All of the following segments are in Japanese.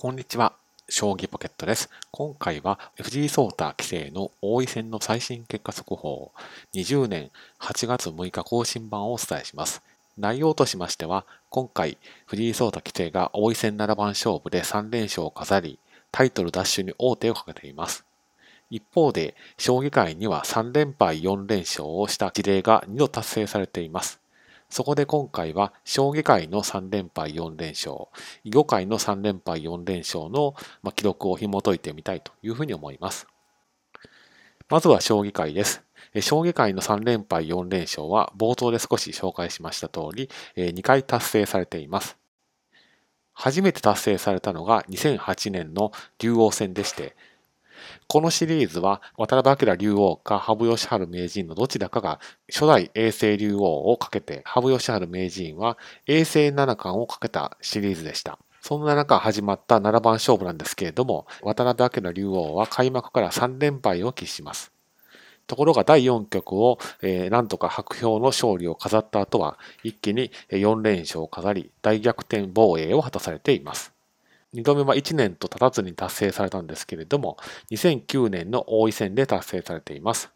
こんにちは。将棋ポケットです。今回は藤井聡太棋聖の王位戦の最新結果速報20年8月6日更新版をお伝えします。内容としましては、今回藤井聡太棋聖が王位戦7番勝負で3連勝を飾り、タイトル奪取に王手をかけています。一方で、将棋界には3連敗4連勝をした事例が2度達成されています。そこで今回は将棋界の3連敗4連勝、囲碁界の3連敗4連勝の記録を紐解いてみたいというふうに思います。まずは将棋界です。将棋界の3連敗4連勝は冒頭で少し紹介しました通り、2回達成されています。初めて達成されたのが2008年の竜王戦でして、このシリーズは渡辺明竜王か羽生善治名人のどちらかが初代永世竜王をかけて、羽生善治名人は永世七冠をかけたシリーズでした。そんな中始まった7番勝負なんですけれども、渡辺明竜王は開幕から3連敗を喫します。ところが第4局を、えー、なんとか白氷の勝利を飾った後は、一気に4連勝を飾り、大逆転防衛を果たされています。2度目は1年と経たずに達成されたんですけれども、2009年の王位戦で達成されています。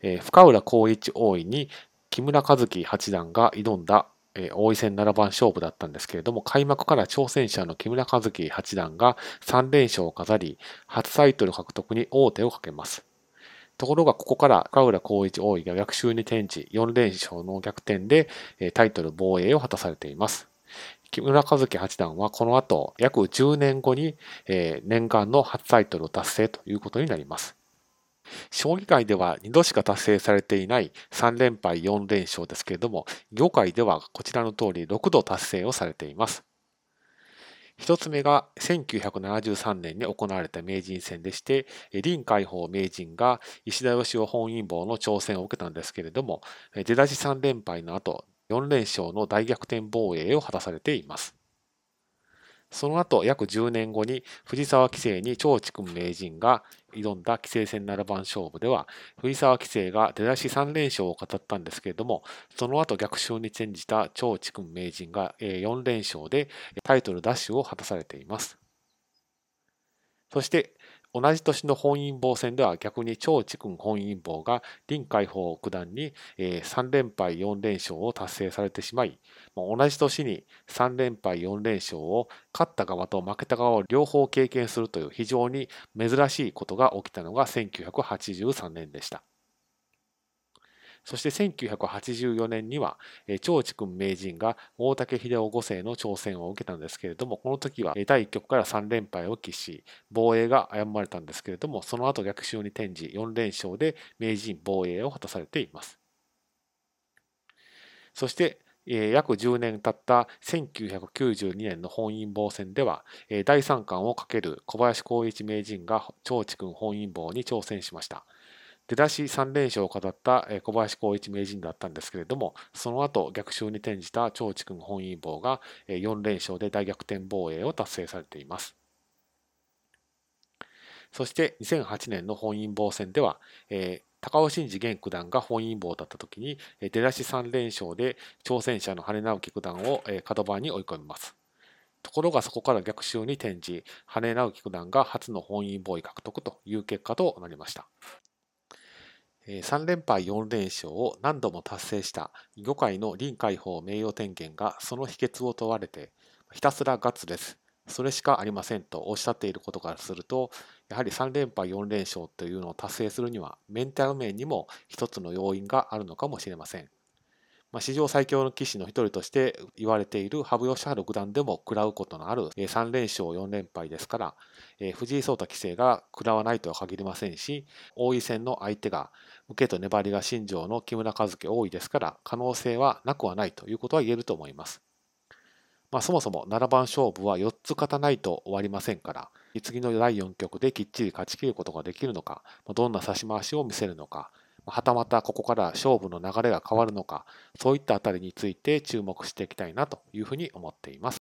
えー、深浦光一王位に木村和樹八段が挑んだ、えー、王位戦7番勝負だったんですけれども、開幕から挑戦者の木村和樹八段が3連勝を飾り、初タイトル獲得に王手をかけます。ところがここから深浦光一王位が逆襲に転じ4連勝の逆転でタイトル防衛を果たされています。木村和樹八段はこの後約10年後に、えー、念願の初タイトルを達成ということになります。将棋界では2度しか達成されていない3連敗4連勝ですけれども、業界ではこちらの通り6度達成をされています。一つ目が1973年に行われた名人戦でして、林海峰名人が石田義雄本因坊の挑戦を受けたんですけれども、出だし3連敗の後、4連勝の大逆転防衛を果たされています。その後、約10年後に藤沢棋聖に長竹名人が挑んだ棋聖戦7番勝負では、藤沢棋聖が出だし3連勝を語ったんですけれども、その後逆襲に転じた長竹名人が4連勝でタイトル奪取を果たされています。そして、同じ年の本因坊戦では逆に張智君本因坊が林海峰九段に3連敗4連勝を達成されてしまい、同じ年に3連敗4連勝を勝った側と負けた側を両方経験するという非常に珍しいことが起きたのが1983年でした。そして1984年には、長智君名人が大竹秀夫5世の挑戦を受けたんですけれども、この時は第1局から3連敗を喫し、防衛が誤まれたんですけれども、その後逆襲に転じ4連勝で名人防衛を果たされています。そして、約10年経った1992年の本因坊戦では、第3巻をかける小林光一名人が長智君本因坊に挑戦しました。出だし3連勝を飾った小林光一名人だったんですけれども、その後逆襲に転じた長智君本因坊が4連勝で大逆転防衛を達成されています。そして2008年の本因坊戦では、えー、高尾真治現九段が本因坊だった時に出だし3連勝で挑戦者の羽根直樹九段を角番に追い込みます。ところがそこから逆襲に転じ、羽根直樹九段が初の本因坊位獲得という結果となりました。3連敗4連勝を何度も達成した囲碁界の臨海峰名誉天元がその秘訣を問われてひたすらガッツです。それしかありませんとおっしゃっていることからするとやはり3連敗4連勝というのを達成するにはメンタル面にも一つの要因があるのかもしれません。まあ、史上最強の棋士の一人として言われている羽生善治九段でも食らうことのある3連勝4連敗ですから、藤井聡太棋聖が食らわないとは限りませんし、王位戦の相手が受けと粘りが新庄の木村和樹多いですから、可能性はなくはないということは言えると思います。まあ、そもそも7番勝負は4つ勝たないと終わりませんから、次の第4局できっちり勝ち切ることができるのか、どんな指し回しを見せるのか、はたまたここから勝負の流れが変わるのか、そういったあたりについて注目していきたいなというふうに思っています。